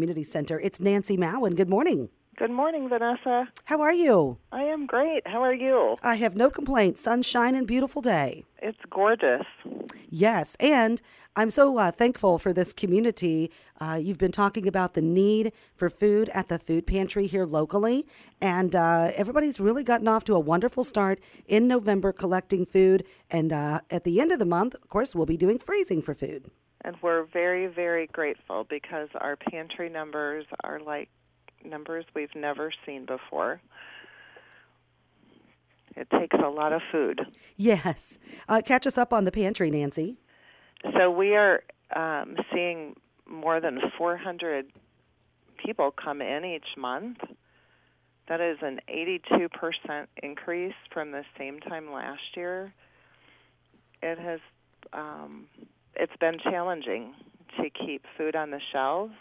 Community Center. It's Nancy Mowen. Good morning. Good morning, Vanessa. How are you? I am great. How are you? I have no complaints. Sunshine and beautiful day. It's gorgeous. Yes, and I'm so uh, thankful for this community. Uh, you've been talking about the need for food at the food pantry here locally, and uh, everybody's really gotten off to a wonderful start in November collecting food. And uh, at the end of the month, of course, we'll be doing freezing for food. And we're very, very grateful because our pantry numbers are like numbers we've never seen before. It takes a lot of food. Yes. Uh, catch us up on the pantry, Nancy. So we are um, seeing more than 400 people come in each month. That is an 82% increase from the same time last year. It has um, it's been challenging to keep food on the shelves.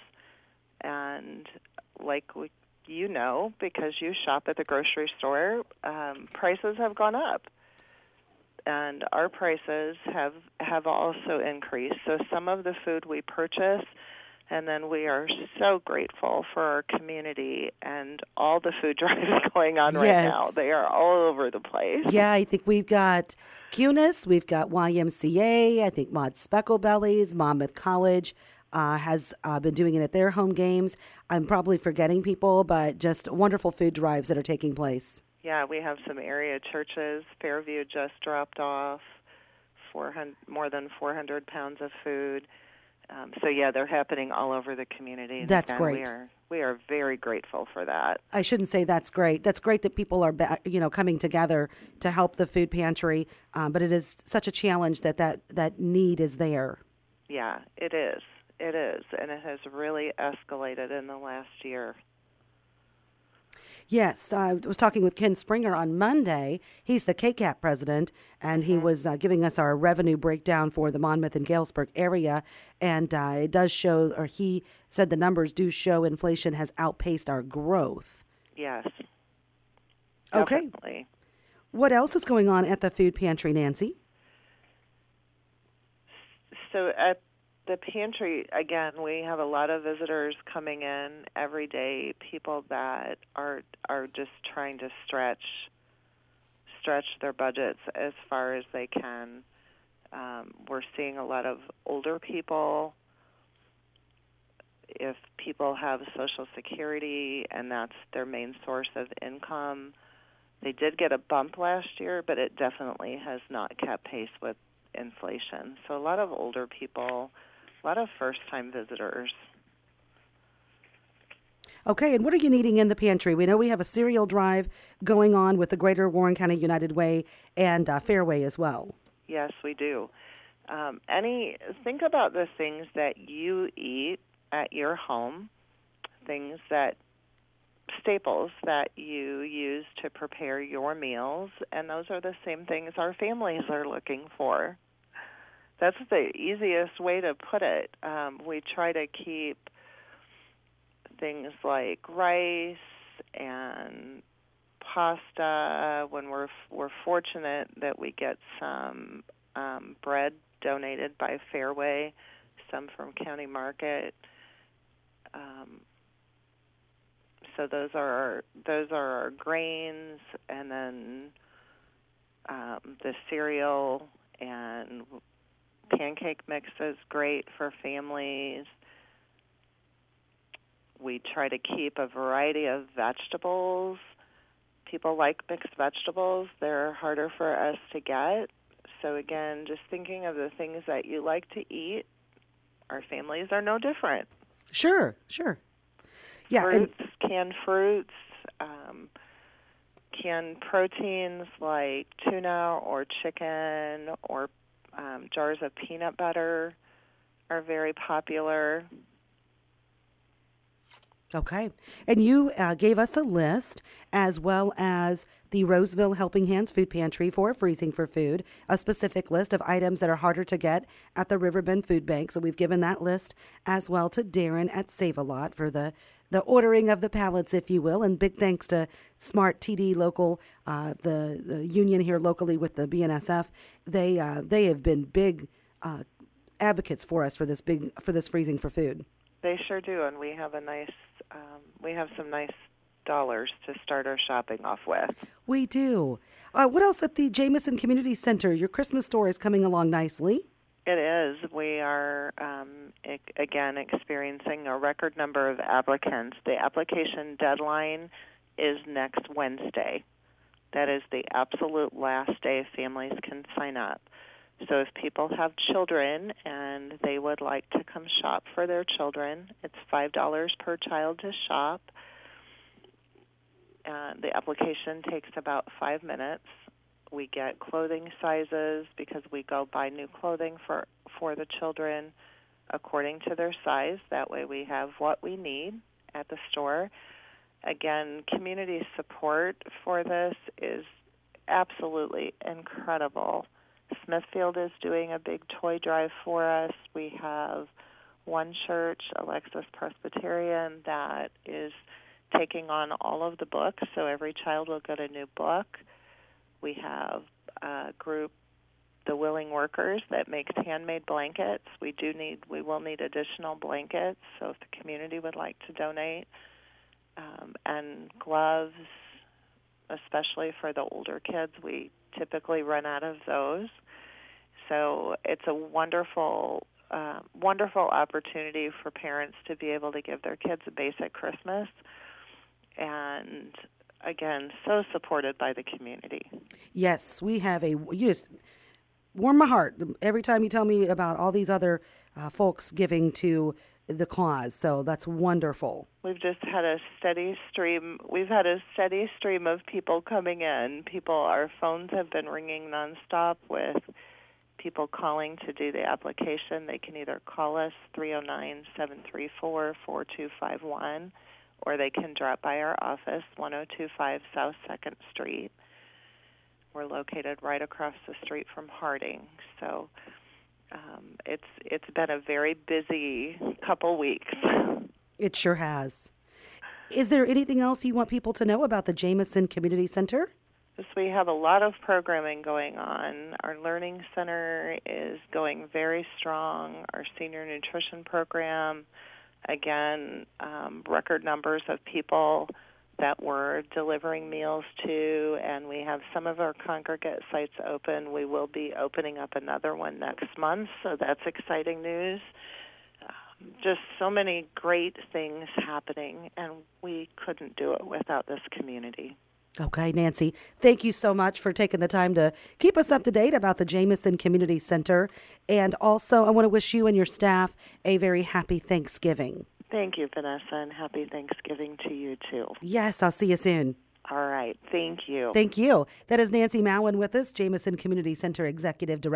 And like we, you know because you shop at the grocery store um, prices have gone up. And our prices have have also increased. So some of the food we purchase and then we are so grateful for our community and all the food drives going on right now. They are all over the place. Yeah, I think we've got CUNIS, we've got YMCA, I think Mod Specklebellies, Monmouth College uh, has uh, been doing it at their home games. I'm probably forgetting people, but just wonderful food drives that are taking place. Yeah, we have some area churches. Fairview just dropped off 400, more than 400 pounds of food. Um, so yeah, they're happening all over the community. and That's again, great. We are we are very grateful for that. I shouldn't say that's great. That's great that people are, you know, coming together to help the food pantry. Um, but it is such a challenge that that, that need is there. Yeah, it is. It is, and it has really escalated in the last year. Yes, I was talking with Ken Springer on Monday. He's the KCAP president, and he was uh, giving us our revenue breakdown for the Monmouth and Galesburg area. And uh, it does show, or he said the numbers do show inflation has outpaced our growth. Yes. Okay. Definitely. What else is going on at the food pantry, Nancy? So at the pantry, again, we have a lot of visitors coming in every day. People that are are just trying to stretch stretch their budgets as far as they can. Um, we're seeing a lot of older people. If people have Social Security and that's their main source of income, they did get a bump last year, but it definitely has not kept pace with inflation. So a lot of older people, a lot of first-time visitors. Okay, and what are you needing in the pantry? We know we have a cereal drive going on with the Greater Warren County United Way and uh, Fairway as well. Yes, we do. Um, any think about the things that you eat at your home, things that staples that you use to prepare your meals, and those are the same things our families are looking for. That's the easiest way to put it. Um, we try to keep things like rice and pasta when we're we're fortunate that we get some um, bread donated by Fairway, some from County Market. Um, so those are our, those are our grains, and then um, the cereal and pancake mix is great for families. We try to keep a variety of vegetables. People like mixed vegetables. They're harder for us to get. So again, just thinking of the things that you like to eat. Our families are no different. Sure, sure. Yeah, and canned fruits, um, canned proteins like tuna or chicken or um, jars of peanut butter are very popular. Okay. And you uh, gave us a list as well as the Roseville Helping Hands Food Pantry for freezing for food, a specific list of items that are harder to get at the Riverbend Food Bank. So we've given that list as well to Darren at Save a Lot for the the ordering of the pallets, if you will. And big thanks to Smart TD Local, uh, the, the union here locally with the BNSF. They uh, they have been big uh, advocates for us for this big for this freezing for food. they sure do, and we have a nice, um, we have some nice dollars to start our shopping off with. We do. Uh, what else at the Jamieson Community Center? Your Christmas store is coming along nicely. It is. We are, um, again, experiencing a record number of applicants. The application deadline is next Wednesday. That is the absolute last day families can sign up. So if people have children and they would like to come shop for their children, it's $5 per child to shop. Uh, the application takes about five minutes. We get clothing sizes because we go buy new clothing for, for the children according to their size. That way we have what we need at the store. Again, community support for this is absolutely incredible. Smithfield is doing a big toy drive for us. We have one church, Alexis Presbyterian, that is taking on all of the books, so every child will get a new book. We have a group, the Willing Workers, that makes handmade blankets. We do need, we will need additional blankets, so if the community would like to donate, um, and gloves, especially for the older kids, we typically run out of those. So it's a wonderful, uh, wonderful opportunity for parents to be able to give their kids a basic Christmas and again, so supported by the community. Yes, we have a. You just warm my heart every time you tell me about all these other uh, folks giving to the cause. So that's wonderful. We've just had a steady stream. We've had a steady stream of people coming in. People, our phones have been ringing nonstop with people calling to do the application. They can either call us 309 734 4251 or they can drop by our office, 1025 South 2nd Street. We're located right across the street from Harding. So um, it's it's been a very busy couple weeks. It sure has. Is there anything else you want people to know about the Jamieson Community Center? Yes, we have a lot of programming going on. Our learning center is going very strong. Our senior nutrition program again, um, record numbers of people that we're delivering meals to, and we have some of our congregate sites open. We will be opening up another one next month, so that's exciting news. Um, just so many great things happening, and we couldn't do it without this community. Okay, Nancy, thank you so much for taking the time to keep us up to date about the Jamieson Community Center. And also, I want to wish you and your staff a very happy Thanksgiving. Thank you, Vanessa, and happy Thanksgiving to you too. Yes, I'll see you soon. All right. Thank you. Thank you. That is Nancy Mowen with us, Jamieson Community Center Executive Director.